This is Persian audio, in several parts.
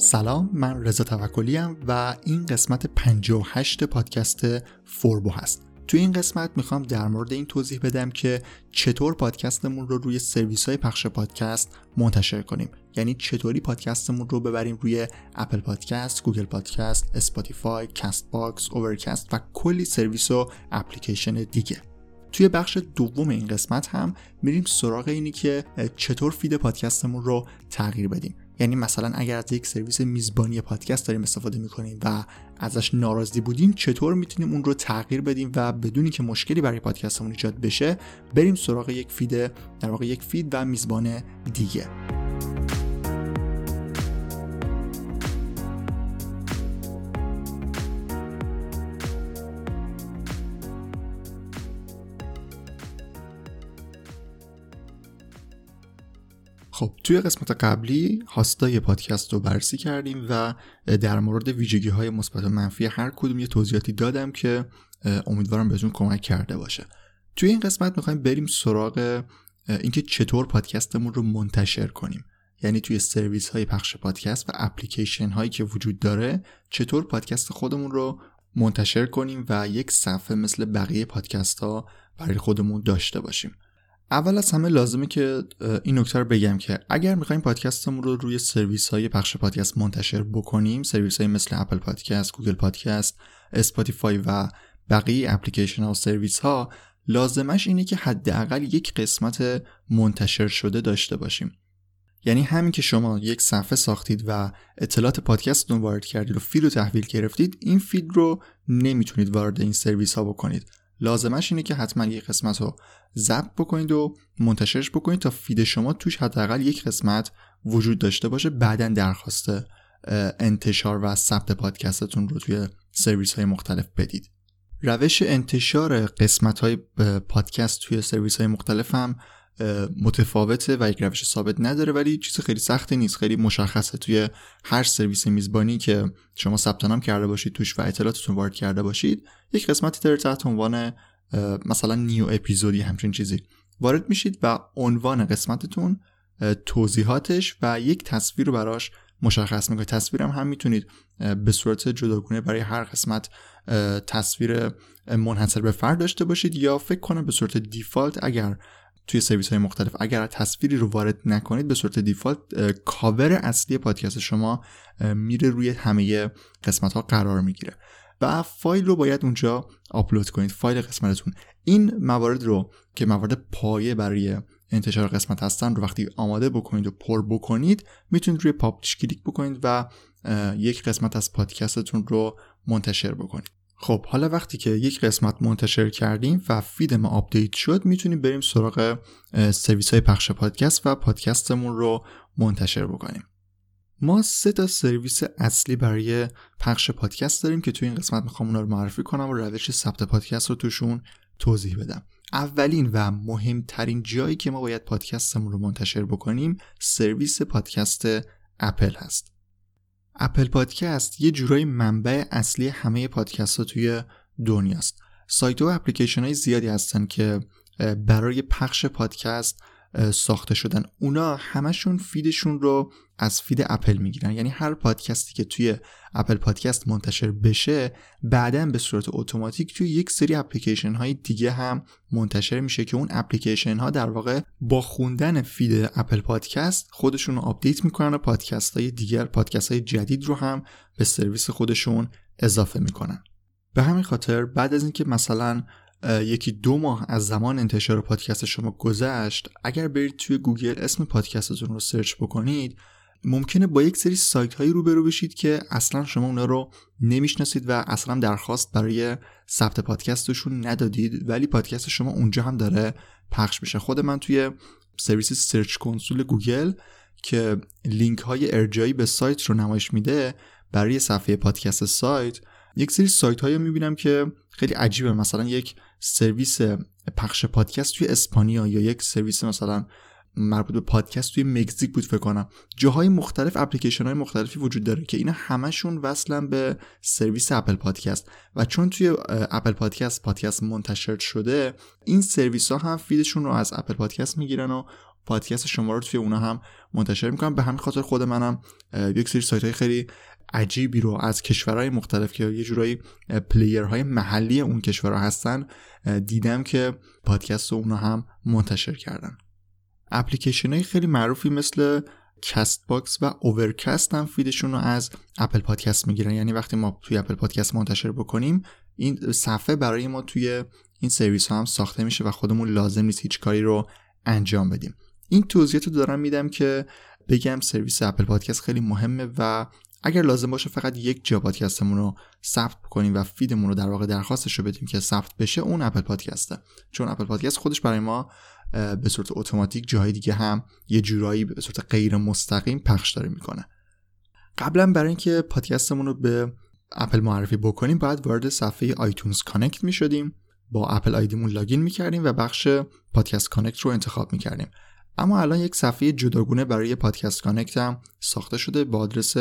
سلام من رضا توکلی و این قسمت 58 پادکست فوربو هست. توی این قسمت می‌خوام در مورد این توضیح بدم که چطور پادکستمون رو روی سرویس های پخش پادکست منتشر کنیم. یعنی چطوری پادکستمون رو ببریم روی اپل پادکست، گوگل پادکست، اسپاتیفای، Castbox، Overcast و کلی سرویس و اپلیکیشن دیگه. توی بخش دوم این قسمت هم میریم سراغ اینی که چطور فید پادکستمون رو تغییر بدیم. یعنی مثلا اگر از یک سرویس میزبانی پادکست داریم استفاده می‌کنیم و ازش ناراضی بودیم چطور می‌تونیم اون رو تغییر بدیم و بدون اینکه مشکلی برای پادکستمون ایجاد بشه بریم سراغ یک فید در واقع یک فید و میزبان دیگه. خب توی قسمت قبلی هاستای پادکست رو بررسی کردیم و در مورد ویژگی های مثبت و منفی هر کدوم یه توضیحاتی دادم که امیدوارم بهتون کمک کرده باشه. توی این قسمت می‌خوایم بریم سراغ اینکه چطور پادکستمون رو منتشر کنیم. یعنی توی سرویس های پخش پادکست و اپلیکیشن هایی که وجود داره چطور پادکست خودمون رو منتشر کنیم و یک صفحه مثل بقیه پادکست ها برای خودمون داشته باشیم. اول از همه لازمه که این نکته رو بگم که اگر می‌خوایم پادکستمون رو روی سرویس های پخش پادکست منتشر بکنیم سرویس های مثل اپل پادکست، گوگل پادکست، اسپاتیفای و بقیه اپلیکیشن ها و سرویس ها لازمش اینه که حداقل یک قسمت منتشر شده داشته باشیم. یعنی همین که شما یک صفحه ساختید و اطلاعات پادکستتون وارد کردید و فید رو تحویل گرفتید این فید رو نمی‌تونید وارد این سرویس ها بکنید. لازمش اینه که حتما یک قسمت رو ضبط بکنید و منتشرش بکنید تا فید شما توش حداقل یک قسمت وجود داشته باشه. بعدا درخواست انتشار و ثبت پادکستتون رو توی سرویس های مختلف بدید. روش انتشار قسمت های پادکست توی سرویس های مختلف هم متفاوته و یک روش ثابت نداره ولی چیز خیلی سختی نیست. خیلی مشخصه توی هر سرویس میزبانی که شما ثبت نام کرده باشید توش و اطلاعاتتون وارد کرده باشید یک قسمتی داره تحت عنوان مثلا نیو اپیزودی همچین چیزی. وارد میشید و عنوان قسمتتون توضیحاتش و یک تصویر رو براش مشخص می‌کنید. تصویرم هم می‌تونید به صورت جداگونه برای هر قسمت تصویر منحصر به فرد داشته باشید یا فکر کنم به صورت دیفالت اگر توی سرویس های مختلف. اگر تصویری رو وارد نکنید به صورت دیفالت کاور اصلی پادکست شما میره روی همه قسمت ها قرار می‌گیره. و فایل رو باید اونجا آپلود کنید فایل قسمتتون. این موارد رو که موارد پایه برای انتشار قسمت هستن رو وقتی آماده بکنید و پر بکنید می‌تونید روی publish کلیک بکنید و یک قسمت از پادکستتون رو منتشر بکنید. خب حالا وقتی که یک قسمت منتشر کردیم و فید ما آپدیت شد می‌تونیم بریم سراغ سرویس های پخش پادکست و پادکستمون رو منتشر بکنیم. ما سه تا سرویس اصلی برای پخش پادکست داریم که توی این قسمت می‌خوام اونا رو معرفی کنم و روش ثبت پادکست رو توشون توضیح بدم. اولین و مهمترین جایی که ما باید پادکستمون رو منتشر بکنیم سرویس پادکست اپل هست. اپل پادکست یه جورایی منبع اصلی همه پادکست ها توی دنیاست. سایت و اپلیکیشن های زیادی هستن که برای پخش پادکست ساخته شدن. اونا همشون فیدشون رو از فید اپل می‌گیرن. یعنی هر پادکستی که توی اپل پادکست منتشر بشه بعدا به صورت اتوماتیک توی یک سری اپلیکیشن های دیگه هم منتشر میشه که اون اپلیکیشن ها در واقع با خوندن فید اپل پادکست خودشون رو آپدیت می‌کنن و پادکست های دیگر پادکست های جدید رو هم به سرویس خودشون اضافه می‌کنن. به همین خاطر بعد از اینکه مثلا یکی دو ماه از زمان انتشار پادکست شما گذشت اگر برید توی گوگل اسم پادکستتون رو سرچ بکنید ممکنه با یک سری سایت هایی روبرو بشید که اصلا شما اونا رو نمی‌شناسید و اصلا درخواست برای ثبت پادکستشون ندادید ولی پادکست شما اونجا هم داره پخش میشه. خود من توی سرویس Search Console گوگل که لینک های ارجاعی به سایت رو نمایش میده برای صفحه پادکست سایت یک سری سایت هایی می‌بینم که خیلی عجیبه. مثلا یک سرویس پخش پادکست توی اسپانیا یا یک سرویس مثلا مربوط به پادکست توی مکزیک بود فکر کنم. جاهای مختلف اپلیکیشن های مختلفی وجود داره که اینا همشون وصلن به سرویس اپل پادکست. و چون توی اپل پادکست پادکست منتشر شده این سرویس ها هم فیدشون رو از اپل پادکست می‌گیرن و پادکست شما رو توی اونا هم منتشر می‌کنم به همین خاطر خود منم یک سری سایت های خیلی عجیبی رو از کشورهای مختلف که یه جورایی پلیرهای محلی اون کشورها هستن دیدم که پادکست اونا هم منتشر کردن. اپلیکیشن های خیلی معروفی مثل Castbox و Overcast هم فیدشون رو از اپل پادکست می‌گیرن. یعنی وقتی ما توی اپل پادکست منتشر بکنیم این صفحه برای ما توی این سرویس ها هم ساخته میشه و خودمون لازم نیست هیچ کاری رو انجام بدیم. این توضیحات رو دارم میدم که بگم سرویس اپل پادکست خیلی مهمه و اگر لازم باشه فقط یک جا پادکستمون رو ثبت کنیم و فیدمون رو در واقع درخواستش رو بدیم که ثبت بشه اون اپل پادکسته. چون اپل پادکست خودش برای ما به صورت اتوماتیک جاهای دیگه هم یه جورایی به صورت غیر مستقیم پخش داره می‌کنه. قبلا برای اینکه پادکستمون رو به اپل معرفی بکنیم باید وارد صفحه iTunes Connect می شدیم با Apple ID مون لاگین می کردیم و بخش Podcast Connect رو انتخاب می کردیم اما الان یک صفحه جداگونه برای Podcast Connect هم ساخته شده با آدرس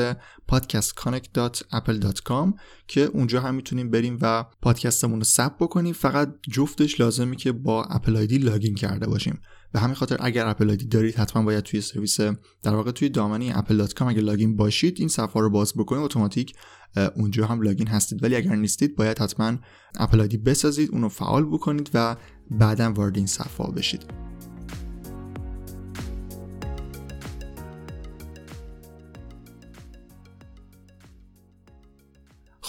podcastconnect.apple.com که اونجا هم می‌تونیم بریم و پادکستمون رو ثبت بکنیم. فقط جفتش لازمه که با Apple ID لاگین کرده باشیم. به همین خاطر اگر Apple ID دارید حتما باید توی سرویس در واقع توی دامنه apple.com اگر لاگین باشید این صفحه رو باز بکنید اتوماتیک اونجا هم لاگین هستید. ولی اگر نیستید باید حتما Apple ID بسازید اونو فعال بکنید و بعدا وارد این صفحه بشید.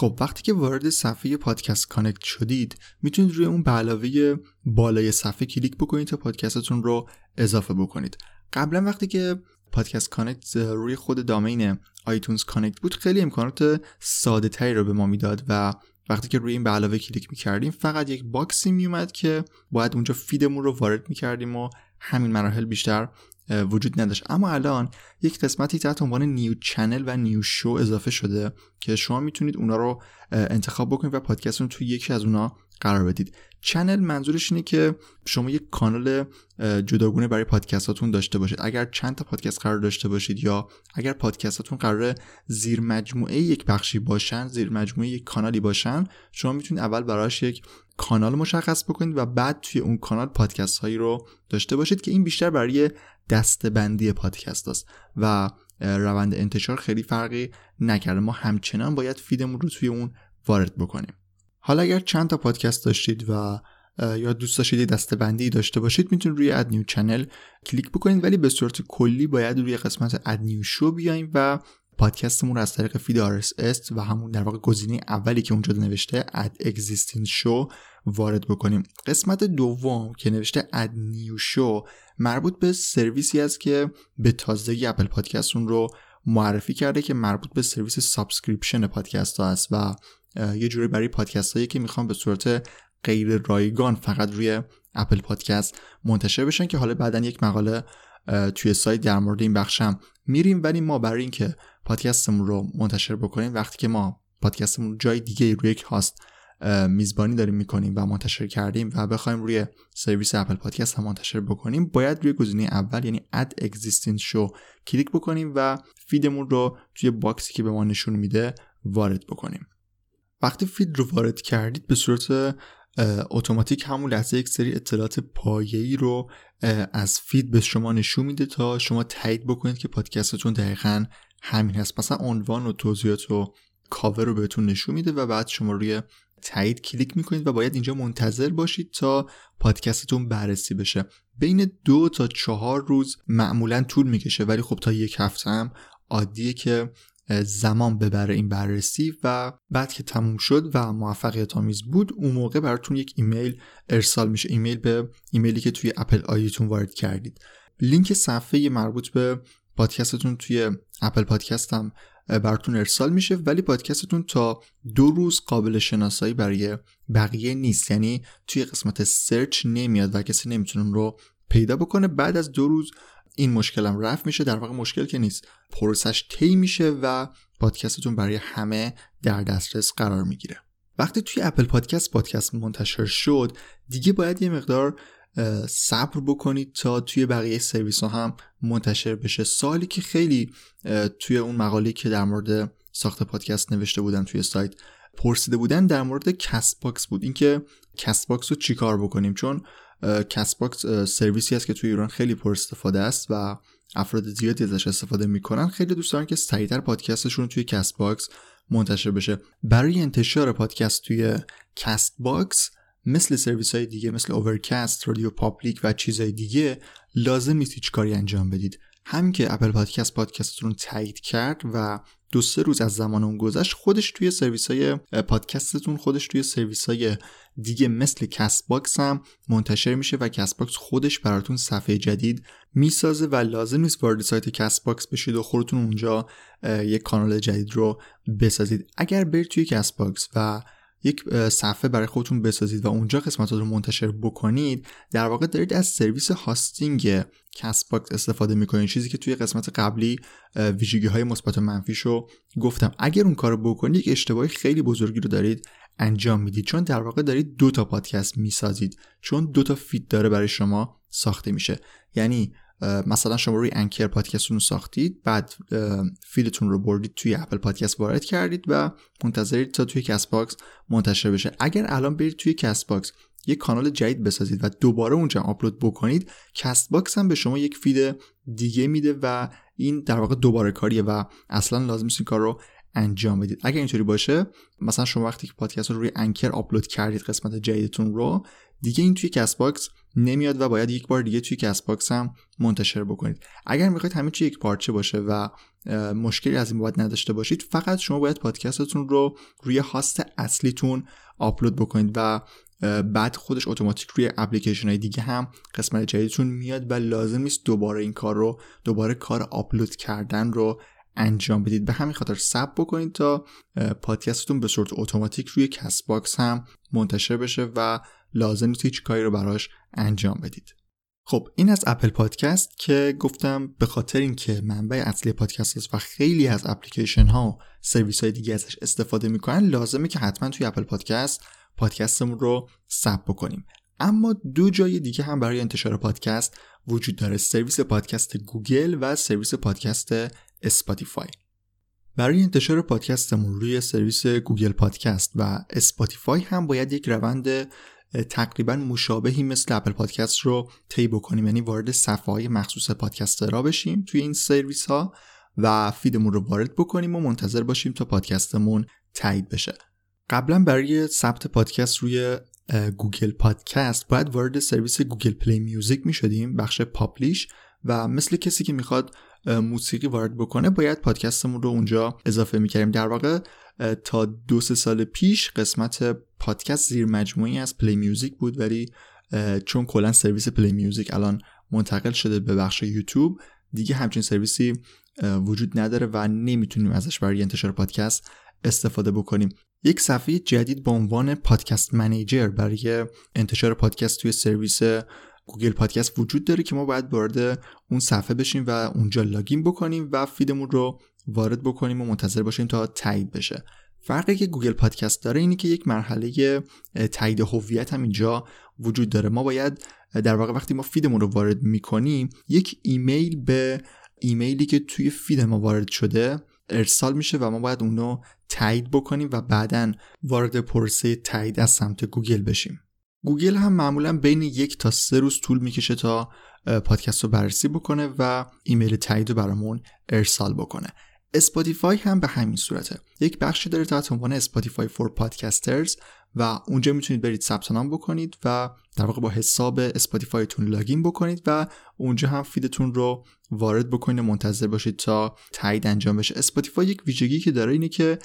خب وقتی که وارد صفحه Podcast Connect شدید می‌تونید روی اون به علاوه بالای صفحه کلیک بکنید تا پادکستتون رو اضافه بکنید. قبلا وقتی که Podcast Connect روی خود domain iTunes Connect بود خیلی امکانات ساده تری رو به ما می‌داد و وقتی که روی این به علاوه کلیک می‌کردیم فقط یک باکسی میومد که باید اونجا فیدمون رو وارد می‌کردیم و همین مراحل بیشتر وجود نداشت. اما الان یک قسمتی تحت عنوان new channel و new show اضافه شده که شما می‌تونید اونا رو انتخاب بکنید و پادکستتون توی یکی از اونا قرار بدید. چنل منظورش اینه که شما یک کانال جداگونه برای پادکستاتون داشته باشید. اگر چند تا پادکست قرار داشته باشید یا اگر پادکستاتون قرار زیر مجموعه یک بخشی باشن زیر مجموعه یک کانالی باشن شما می‌تونید اول براش یک کانال مشخص بکنید و بعد توی اون کانال پادکست هایی رو داشته باشید که این بیشتر برای دستبندی پادکست است و روند انتشار خیلی فرقی نکرده. ما همچنان باید فیدمون رو توی اون وارد بکنیم. حالا اگر چند تا پادکست داشتید و یا دوست داشتید دسته بندی داشته باشید می‌تونید روی add new channel کلیک بکنید ولی به صورت کلی باید روی قسمت add new show بیایم و پادکستمون رو از طریق فید RSS و همون در واقع گزینه اولی که اونجا نوشته add existing show وارد بکنیم. قسمت دوم که نوشته add new show مربوط به سرویسی است که به تازگی اپل پادکست اون رو معرفی کرده که مربوط به سرویس subscription پادکست ها است و یه جوری برای پادکست هایی که می‌خوان به صورت غیر رایگان فقط روی اپل پادکست منتشر بشن که حالا بعدا یک مقاله توی سایت در مورد این بخشم میریم ولی ما برای اینکه پادکستمون رو منتشر بکنیم وقتی که ما پادکستمون جای دیگه روی یک هاست میزبانی داریم می‌کنیم و منتشر کردیم و بخوایم روی سرویس اپل پادکست هم منتشر بکنیم باید روی گزینه اول یعنی add existing show کلیک بکنیم و فیدمون رو توی باکسی که به ما نشون میده وارد بکنیم. وقتی فید رو وارد کردید به صورت اتوماتیک همون لحظه یک سری اطلاعات پایه‌ای رو از فید به شما نشون میده تا شما تایید بکنید که پادکستتون دقیقا همین هست. مثلا عنوان و توضیحات و کاور رو بهتون نشون میده و بعد شما روی تایید کلیک می‌کنید و باید اینجا منتظر باشید تا پادکستتون بررسی بشه. بین دو تا چهار روز معمولا طول می‌کشه ولی خب تا یک هفته هم عادیه که زمان ببره این بررسی و بعد که تموم شد و موفقیت آمیز بود اون موقع براتون یک ایمیل ارسال میشه. ایمیل به ایمیلی که توی Apple ID تون وارد کردید. لینک صفحه مربوط به پادکستتون توی اپل پادکست هم براتون ارسال میشه. ولی پادکستتون تا دو روز قابل شناسایی برای بقیه نیست. یعنی توی قسمت سرچ نمیاد و کسی نمی‌تونه رو پیدا بکنه. بعد از دو روز این مشکلم رفع میشه در واقع مشکل که نیست. پروسش طی میشه و پادکستتون برای همه در دسترس قرار می‌گیره. وقتی توی اپل پادکست پادکست منتشر شد دیگه باید یه مقدار صبر بکنید تا توی بقیه سرویس ها هم منتشر بشه. سوالی که خیلی توی اون مقاله که در مورد ساخت پادکست نوشته بودن توی سایت پرسیده بودن در مورد Castbox بود. اینکه Castbox رو چیکار بکنیم؟ چون Castbox سرویسی است که توی ایران خیلی پر استفاده است و افراد زیادی ازش استفاده می‌کنن. خیلی دوست دارن که سریعتر پادکستشون توی Castbox منتشر بشه. برای انتشار پادکست توی Castbox مثل سرویس های دیگه مثل Overcast، RadioPublic و چیزهای دیگه لازم نیست هیچ کاری انجام بدید. همین که اپل پادکست پادکستتون تایید کرد و دو سه روز از زمان اون گذشت خودش توی سرویس های پادکستتون خودش توی سرویس های دیگه مثل Castbox هم منتشر میشه و Castbox خودش براتون صفحه جدید می‌سازه و لازم نیست وارد سایت Castbox بشید و خودتون اونجا یک کانال جدید رو بسازید. اگر برید توی Castbox و یک صفحه برای خودتون بسازید و اونجا قسمت رو منتشر بکنید در واقع دارید از سرویس hosting Castbox استفاده می‌کنید. چیزی که توی قسمت قبلی ویژگی های مثبت و منفیشو گفتم. اگر اون کارو بکنید یک اشتباهی خیلی بزرگی رو دارید انجام می‌دید. چون در واقع دارید دو تا پادکست می‌سازید. چون دو تا feed داره برای شما ساخته میشه. یعنی مثلا شما روی Anchor پادکستتون رو ساختید بعد feed تون رو بردید توی اپل پادکست وارد کردید و منتظرید تا توی Castbox منتشر بشه. اگر الان برید توی Castbox یک کانال جدید بسازید و دوباره اونجا آپلود بکنید Castbox هم به شما یک feed دیگه میده و این در واقع دوباره کاریه و اصلا لازم نیست این کار رو انجام بدید. اگر اینطوری باشه مثلا شما وقتی که پادکست رو روی Anchor آپلود کردید قسمت جدیدتون رو دیگه این توی Castbox نمیاد و باید یک بار دیگه توی Castbox هم منتشر بکنید. اگر می‌خواید همه چی یک پارچه باشه و مشکلی از این بابت نداشته باشید فقط شما باید پادکستتون رو روی هاست اصلیتون آپلود بکنید و بعد خودش اتوماتیک روی اپلیکیشن های دیگه هم قسمت جدیدتون میاد و لازم نیست دوباره این کار رو دوباره کار آپلود کردن رو انجام بدید. به همین خاطر صبر بکنید تا پادکستتون به صورت اتوماتیک روی Castbox هم منتشر بشه و لازم نیست هیچ کاری رو براش انجام بدید. خب این از اپل پادکست که گفتم به خاطر اینکه منبع اصلی پادکست است و خیلی از اپلیکیشن ها و سرویس های دیگه ازش استفاده می‌کنن لازمه که حتما توی اپل پادکست پادکستمون رو ثبت بکنیم. اما دو جای دیگه هم برای انتشار پادکست وجود داره سرویس پادکست گوگل و سرویس پادکست اسپاتیفای. برای انتشار پادکستمون روی سرویس گوگل پادکست و اسپاتیفای هم باید یک روند تقریبا مشابهی مثل اپل پادکست رو طی بکنیم. یعنی وارد صفحه های مخصوص را بشیم توی این سرویس ها و feed مون رو وارد بکنیم و منتظر باشیم تا پادکستمون تایید بشه. قبلا برای ثبت پادکست روی گوگل پادکست باید وارد سرویس گوگل پلی میوزیک می شدیم بخش publish و مثل کسی که می‌خواد موسیقی وارد بکنه باید پادکستمون رو اونجا اضافه می‌کردیم. در واقع تا دو سه سال پیش قسمت پادکست زیر مجموعه ای از پلی میوزیک بود ولی چون کلا سرویس پلی میوزیک الان منتقل شده به بخش یوتیوب دیگه همچین سرویسی وجود نداره و نمی‌تونیم ازش برای انتشار پادکست استفاده بکنیم. یک صفحه جدید با عنوان podcast manager برای انتشار پادکست توی سرویس گوگل پادکست وجود داره که ما باید وارد اون صفحه بشیم و اونجا login بکنیم و feed مون رو وارد بکنیم و منتظر باشیم تا تایید بشه. فرقی که گوگل پادکست داره اینه که یک مرحله تایید هویت هم اینجا وجود داره. ما باید در واقع وقتی ما feed مون رو وارد می‌کنیم یک ایمیل به ایمیلی که توی feed ما وارد شده ارسال میشه و ما باید اونو تایید بکنیم و بعدا وارد پروسه تایید از سمت گوگل بشیم. گوگل هم معمولا بین یک تا سه روز طول می‌کشه تا پادکست رو بررسی بکنه و ایمیل تایید رو برامون ارسال بکنه. اسپاتیفای هم به همین صورته. یک بخشی داره تحت عنوان Spotify for Podcasters و اونجا می‌تونید برید ثبت نام بکنید و در واقع با حساب اسپاتیفایتون login بکنید و اونجا هم feed تون رو وارد بکنید و منتظر باشید تا تایید انجام بشه. اسپاتیفای یک ویژگی که داره اینه که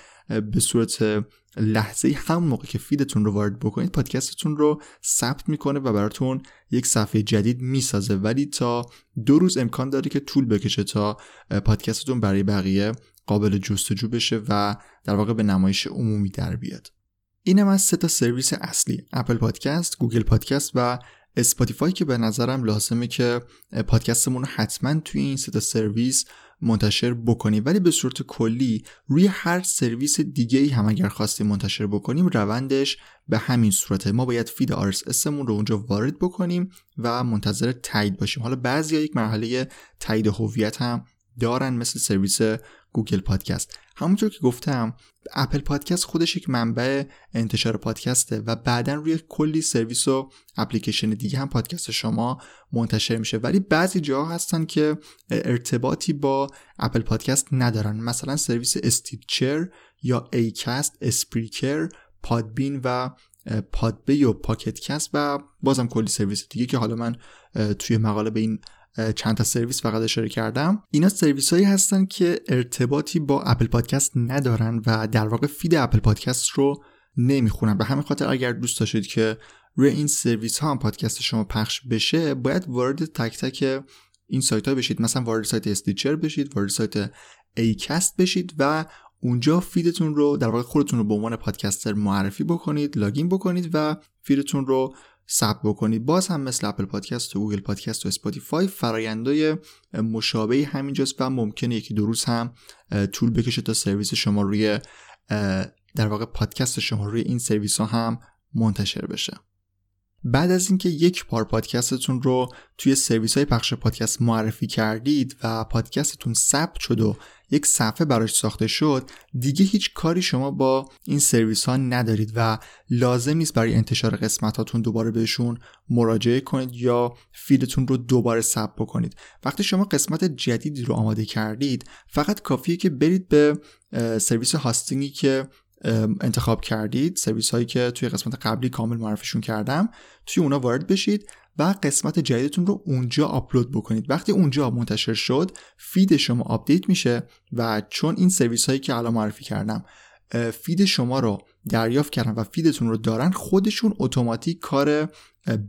به صورت لحظه ای همون موقع که feed تون رو وارد بکنید پادکستتون رو ثبت می‌کنه و براتون یک صفحه جدید می‌سازه. ولی تا دو روز امکان داره که طول بکشه تا پادکستتون برای بقیه قابل جستجو بشه و در واقع به نمایش عمومی در بیاد. اینم از سه تا سرویس اصلی اپل پادکست، گوگل پادکست و اسپاتیفای که به نظرم لازمه که پادکستمون رو حتما توی این سه تا سرویس منتشر بکنیم. ولی به صورت کلی روی هر سرویس دیگه ای هم اگر خواستیم منتشر بکنیم روندش به همین صورته. ما باید feed RSS رو اونجا وارد بکنیم و منتظر تایید باشیم. حالا بعضی یک مرحله تایید هویت هم دارن مثل سرویس گوگل پادکست. همونطور که گفتم اپل پادکست خودش یک منبع انتشار پادکسته و بعدا روی کلی سرویس و اپلیکیشن دیگه هم پادکست شما منتشر میشه. ولی بعضی جاها هستن که ارتباطی با اپل پادکست ندارن. مثلا سرویس Stitcher یا Acast Spreaker Podbean و Podbay و Pocket Casts و بازم کلی سرویس دیگه که حالا من توی مقاله به این چند تا سرویس فقط اشاره کردم. اینا سرویس هایی هستن که ارتباطی با اپل پادکست ندارن و در واقع feed اپل پادکست رو نمی‌خونن. به همین خاطر اگر دوست داشتید که روی این سرویس ها هم پادکست شما پخش بشه باید وارد تک تک این سایت ها بشید. مثلا وارد سایت Stitcher بشید وارد سایت Acast بشید و اونجا feed تون رو در واقع خودتون رو به عنوان پادکستر معرفی بکنید login بکنید و feed تون رو ثبت بکنید باز هم مثل اپل پادکست و گوگل پادکست و اسپاتیفای فرایندهای مشابهی همینجاست و ممکنه یکی دو روز هم طول بکشه تا سرویس شما روی در واقع پادکست شما روی این سرویس ها هم منتشر بشه. بعد از اینکه یک بار پادکستتون رو توی سرویس های پخش پادکست معرفی کردید و پادکستتون ثبت شد و یک صفحه براش ساخته شد دیگه هیچ کاری شما با این سرویس ها ندارید و لازم نیست برای انتشار قسمت هاتون دوباره بهشون مراجعه کنید یا feed تون رو دوباره ثبت بکنید. وقتی شما قسمت جدیدی رو آماده کردید فقط کافیه که برید به سرویس hosting ی که انتخاب کردید سرویس هایی که توی قسمت قبلی کامل معرفیشون کردم توی اونا وارد بشید و قسمت جدیدتون رو اونجا آپلود بکنید. وقتی اونجا منتشر شد feed شما آپدیت میشه و چون این سرویس هایی که الان معرفی کردم feed شما رو دریافت کردن و feed تون رو دارن خودشون اتوماتیک کار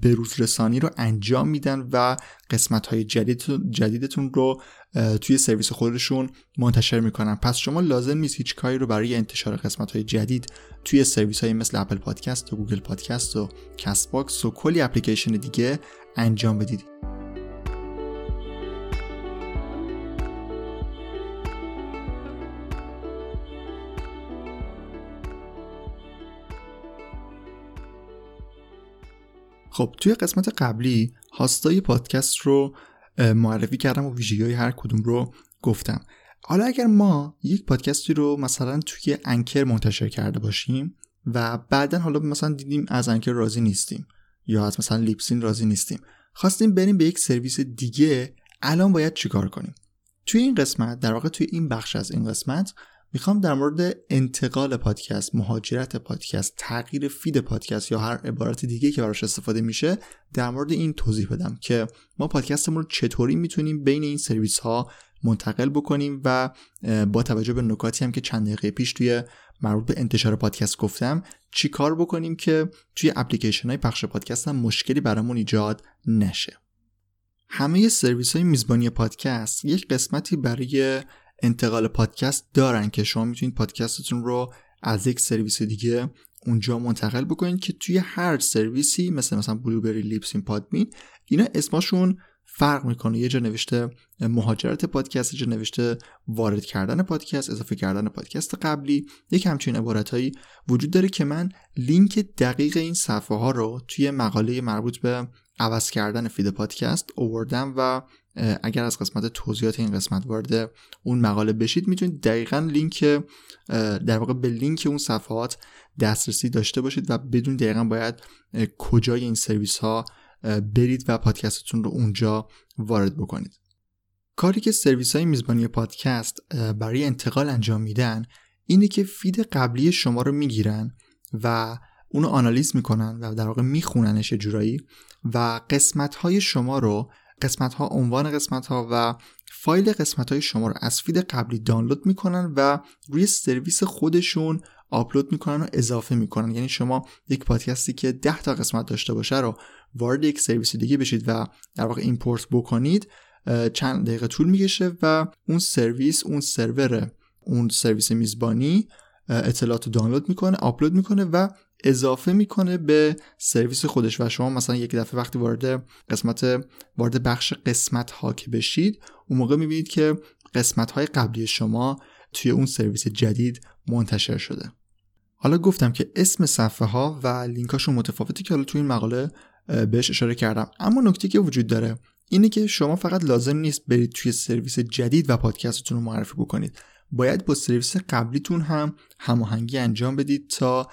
بروز رسانی رو انجام میدن و قسمت های جدیدتون رو توی سرویس خودشون منتشر می‌کنن. پس شما لازم نیست هیچ کاری رو برای انتشار قسمت های جدید توی سرویس های مثل Apple Podcasts و Google Podcasts و Castbox و کلی اپلیکیشن دیگه انجام بدید. خب توی قسمت قبلی host ای پادکست رو معرفی کردم و ویژگی های هر کدوم رو گفتم. حالا اگر ما یک پادکستی رو مثلا توی Anchor منتشر کرده باشیم و بعدا حالا مثلا دیدیم از Anchor راضی نیستیم یا از مثلا Libsyn راضی نیستیم خواستیم بریم به یک سرویس دیگه الان باید چیکار کنیم؟ توی این قسمت در واقع توی این بخش از این قسمت می‌خوام در مورد انتقال پادکست مهاجرت پادکست تغییر feed پادکست یا هر عبارت دیگه که براش استفاده میشه در مورد این توضیح بدم که ما پادکستمون رو چطوری می‌تونیم بین این سرویس ها منتقل بکنیم و با توجه به نکاتی هم که چند دقیقه پیش توی مربوط به انتشار پادکست گفتم چی کار بکنیم که توی اپلیکیشن های پخش پادکست هم مشکلی برامون ایجاد نشه. همه سرویس های میزبانی پادکست یک قسمتی برای انتقال پادکست دارن که شما می‌تونید پادکستتون رو از یک سرویس دیگه اونجا منتقل بکنید که توی هر سرویسی مثل مثلا Blubrry Libsyn Podbean اینا اسمشون فرق می‌کنه. یه جا نوشته مهاجرت پادکست یه جا نوشته وارد کردن پادکست اضافه کردن پادکست قبلی. یک همچین عبارتهایی وجود داره که من لینک دقیق این صفحه ها رو توی مقاله مربوط به عوض کردن feed پادکست اووردم و اگر از قسمت توضیحات این قسمت وارد اون مقاله بشید می‌تونید دقیقا لینک در واقع به لینک اون صفحات دسترسی داشته باشید و بدونید دقیقا باید کجای این سرویس ها برید و پادکستتون رو اونجا وارد بکنید. کاری که سرویس های میزبانی پادکست برای انتقال انجام میدن اینه که feed قبلی شما رو می‌گیرن و اونو آنالیز می‌کنن و در واقع میخوننش یه جورایی و قسمت های شما رو قسمت ها عنوان قسمت ها و فایل قسمت های شما رو از feed قبلی دانلود می‌کنن و روی سرویس خودشون آپلود می‌کنن و اضافه می‌کنن. یعنی شما یک پادکستی که 10 تا قسمت داشته باشه رو وارد یک سرویس دیگه بشید و در واقع import بکنید چند دقیقه طول می‌کشه و اون سرویس اون سرور اون سرویس میزبانی اطلاعات رو دانلود می‌کنه آپلود می‌کنه و اضافه می‌کنه به سرویس خودش و شما مثلا یک دفعه وقتی وارد قسمت وارد بخش قسمت ها که بشید اون موقع می‌بینید که قسمت های قبلی شما توی اون سرویس جدید منتشر شده. حالا گفتم که اسم صفحه ها و لینکاشون متفاوتی که حالا توی این مقاله بهش اشاره کردم. اما نکته که وجود داره اینه که شما فقط لازم نیست برید توی سرویس جدید و پادکستتون رو معرفی بکنید. باید با سرویس قبلیتون هم هماهنگی انجام بدید تا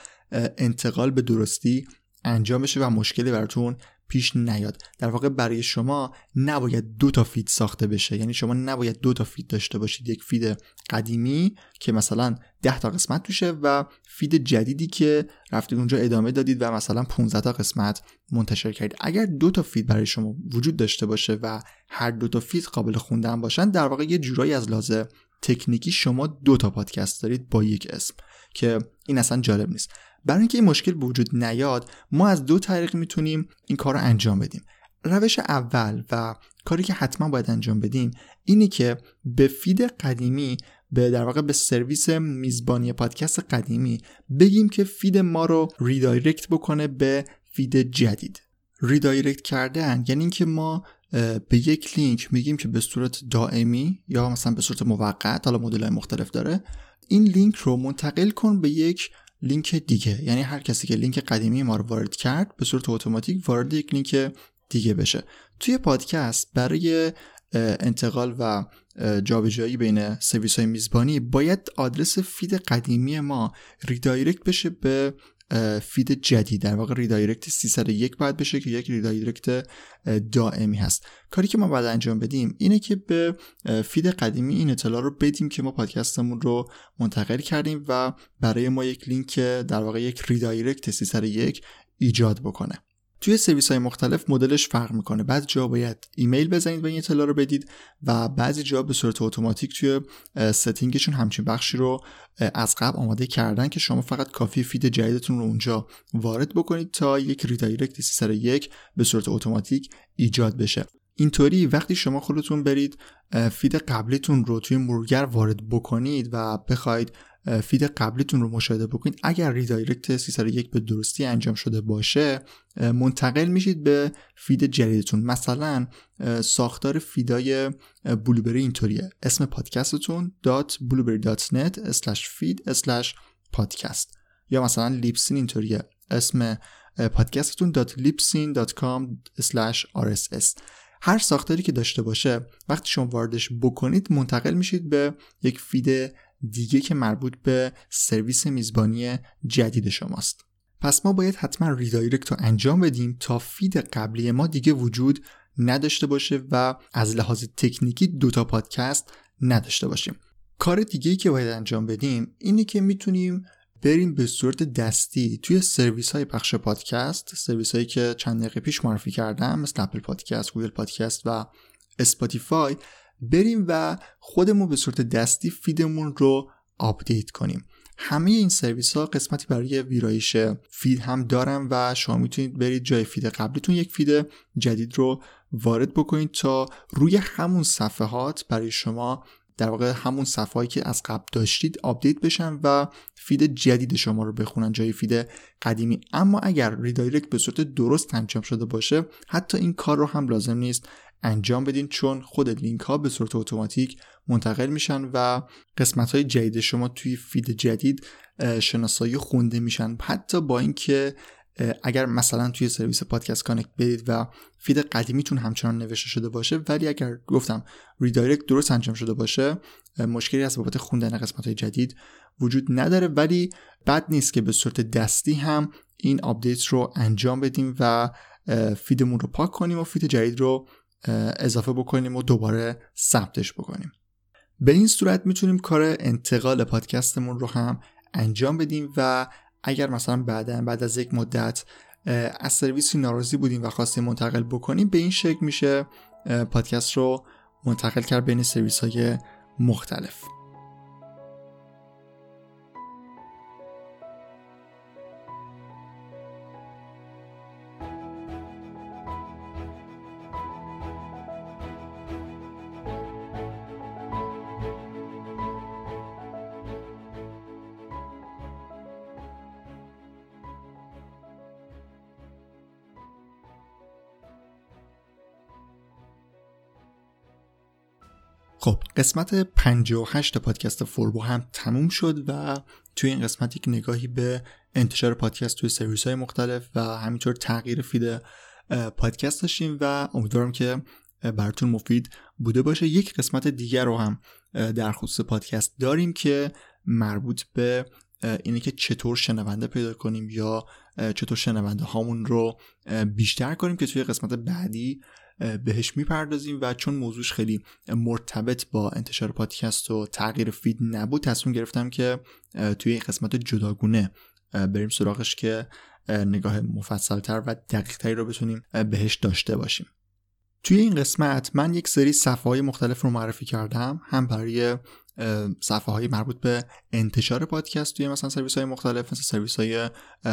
انتقال به درستی انجام بشه و مشکلی براتون پیش نیاد. در واقع برای شما نباید دو تا feed ساخته بشه. یعنی شما نباید دو تا feed داشته باشید. یک feed قدیمی که مثلا 10 تا قسمت توشه و feed جدیدی که رفتید اونجا ادامه دادید و مثلا 15 تا قسمت منتشر کردید. اگر دو تا feed برای شما وجود داشته باشه و هر دو تا feed قابل خوندن باشن در واقع یه جورایی از لحاظ تکنیکی شما دو تا پادکست دارید با یک اسم که این اصلا جالب نیست. برای اینکه این مشکل به وجود نیاد ما از دو طریق می‌تونیم این کار رو انجام بدیم. روش اول و کاری که حتما باید انجام بدیم اینه که به feed قدیمی به در واقع به سرویس میزبانی پادکست قدیمی بگیم که feed ما رو redirect بکنه به feed جدید. redirect کردن یعنی اینکه ما به یک لینک میگیم که به صورت دائمی یا مثلا به صورت موقت حالا مدل مختلف داره این لینک رو منتقل کن به یک لینک دیگه. یعنی هر کسی که لینک قدیمی ما رو وارد کرد به صورت اتوماتیک وارد یک لینک دیگه بشه. توی پادکست برای انتقال و جابجایی بین سرویس های میزبانی باید آدرس feed قدیمی ما redirect بشه به feed جدید در واقع redirect 301 باید بشه که یک redirect دائمی هست. کاری که ما باید انجام بدیم اینه که به feed قدیمی این اطلاع رو بدیم که ما پادکستمون رو منتقل کردیم و برای ما یک لینک در واقع یک redirect 301 ایجاد بکنه. توی سرویس های مختلف مدلش فرق می‌کنه. بعضی جا باید ایمیل بزنید و این اطلاع رو بدید و بعضی جا به صورت اتوماتیک توی setting شون همچین بخشی رو از قبل آماده کردن که شما فقط کافیه feed جدیدتون رو اونجا وارد بکنید تا یک redirect 301 به صورت اتوماتیک ایجاد بشه. اینطوری وقتی شما خودتون برید feed قبلیتون رو توی مرورگر وارد بکنید و بخواید feed قبلیتون رو مشاهده بکنید. اگر redirect 301 به درستی انجام شده باشه منتقل میشید به feed جدیدتون. مثلا ساختار feed ای Blubrry اینطوریه. اسم پادکستتون blubrry.net feed podcast. یا مثلا Libsyn اینطوریه. اسم پادکستتون libsyn.com rss هر ساختاری که داشته باشه وقتی شما واردش بکنید منتقل میشید به یک feed دیگه که مربوط به سرویس میزبانی جدید شماست. پس ما باید حتما redirect رو انجام بدیم تا feed قبلی ما دیگه وجود نداشته باشه و از لحاظ تکنیکی دوتا پادکست نداشته باشیم. کار دیگه که باید انجام بدیم اینه که می‌تونیم بریم به صورت دستی توی سرویس های پخش پادکست سرویس هایی که چند دقیقه پیش معرفی کردم مثل Apple Podcast Google Podcast و اسپاتیفای بریم و خودمون به صورت دستی feed مون رو update کنیم. همه این سرویس ها قسمتی برای ویرایش feed هم دارن و شما می‌تونید برید جای feed قبلیتون یک feed جدید رو وارد بکنید تا روی همون صفحات برای شما در واقع همون صفحه‌ای که از قبل داشتید update بشن و feed جدید شما رو بخونن جای feed قدیمی. اما اگر redirect به صورت درست انجام شده باشه حتی این کار رو هم لازم نیست. انجام بدین چون خود لینک ها به صورت اتوماتیک منتقل میشن و قسمت های جدید شما توی feed جدید شناسایی خونده میشن. حتی با اینکه اگر مثلا توی سرویس Podcast Connect برید و feed قدیمیتون همچنان نوشته شده باشه ولی اگر گفتم redirect درست انجام شده باشه مشکلی از بابت خوندن قسمت های جدید وجود نداره. ولی بد نیست که به صورت دستی هم این update رو انجام بدیم و feed مون رو پاک کنیم و feed جدید رو اضافه بکنیم و دوباره ثبتش بکنیم. به این صورت می‌تونیم کار انتقال پادکستمون رو هم انجام بدیم و اگر مثلا بعدا بعد از یک مدت از سرویسی ناراضی بودیم و خواستیم منتقل بکنیم به این شکل میشه پادکست رو منتقل کرد بین سرویس های مختلف. خب قسمت 58 پادکست فوربو هم تموم شد و توی این قسمت یک نگاهی به انتشار پادکست توی سرویس های مختلف و همینطور تغییر feed پادکست داشتیم و امیدوارم که براتون مفید بوده باشه. یک قسمت دیگر رو هم در خصوص پادکست داریم که مربوط به اینه که چطور شنونده پیدا کنیم یا چطور شنونده هامون رو بیشتر کنیم که توی قسمت بعدی بهش می‌پردازیم و چون موضوعش خیلی مرتبط با انتشار پادکست و تغییر feed نبود تصمیم گرفتم که توی این قسمت جداگونه بریم سراغش که نگاه مفصلتر و دقیقتری رو بتونیم بهش داشته باشیم. توی این قسمت من یک سری صفحه های مختلف رو معرفی کردم هم برای صفحه های مربوط به انتشار پادکست توی مثلا سرویس های مختلف مثل سرویس های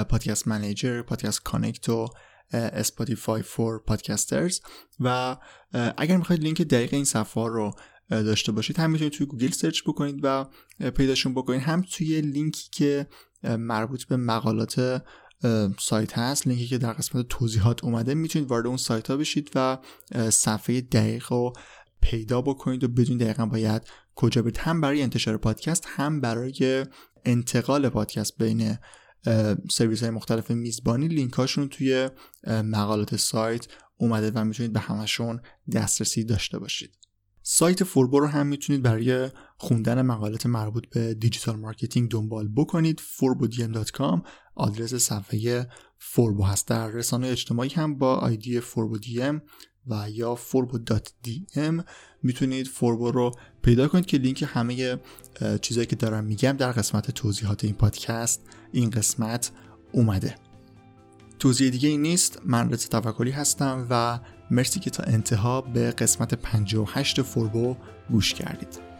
Podcast Manager Podcast Connect و Spotify for Podcasters و اگر می‌خواید لینک دقیق این صفحه رو داشته باشید هم می‌تونید توی گوگل search بکنید و پیداشون بکنید. هم توی لینکی که مربوط به مقالات سایت هست لینکی که در قسمت توضیحات اومده می‌تونید وارد اون سایت ها بشید و صفحه دقیق رو پیدا بکنید و بدون دقیقا باید کجا برید. هم برای انتشار پادکست هم برای انتقال پادکست بین سرویس های مختلف میزبانی لینک هاشون توی مقالات سایت اومده و می‌تونید به همشون دسترسی داشته باشید. سایت فوربو رو هم می‌تونید برای خوندن مقالات مربوط به digital marketing دنبال بکنید. forbodm.com آدرس صفحه فوربو هست. در رسانه اجتماعی هم با آیدی forbodm و یا forbo.dm می‌تونید فوربو رو پیدا کنید که لینک همه چیزایی که دارم میگم در قسمت توضیحات این پادکست این قسمت اومده. توضیح دیگه این نیست من رت توکلی هستم و مرسی که تا انتها به قسمت 58 فوربو گوش کردید.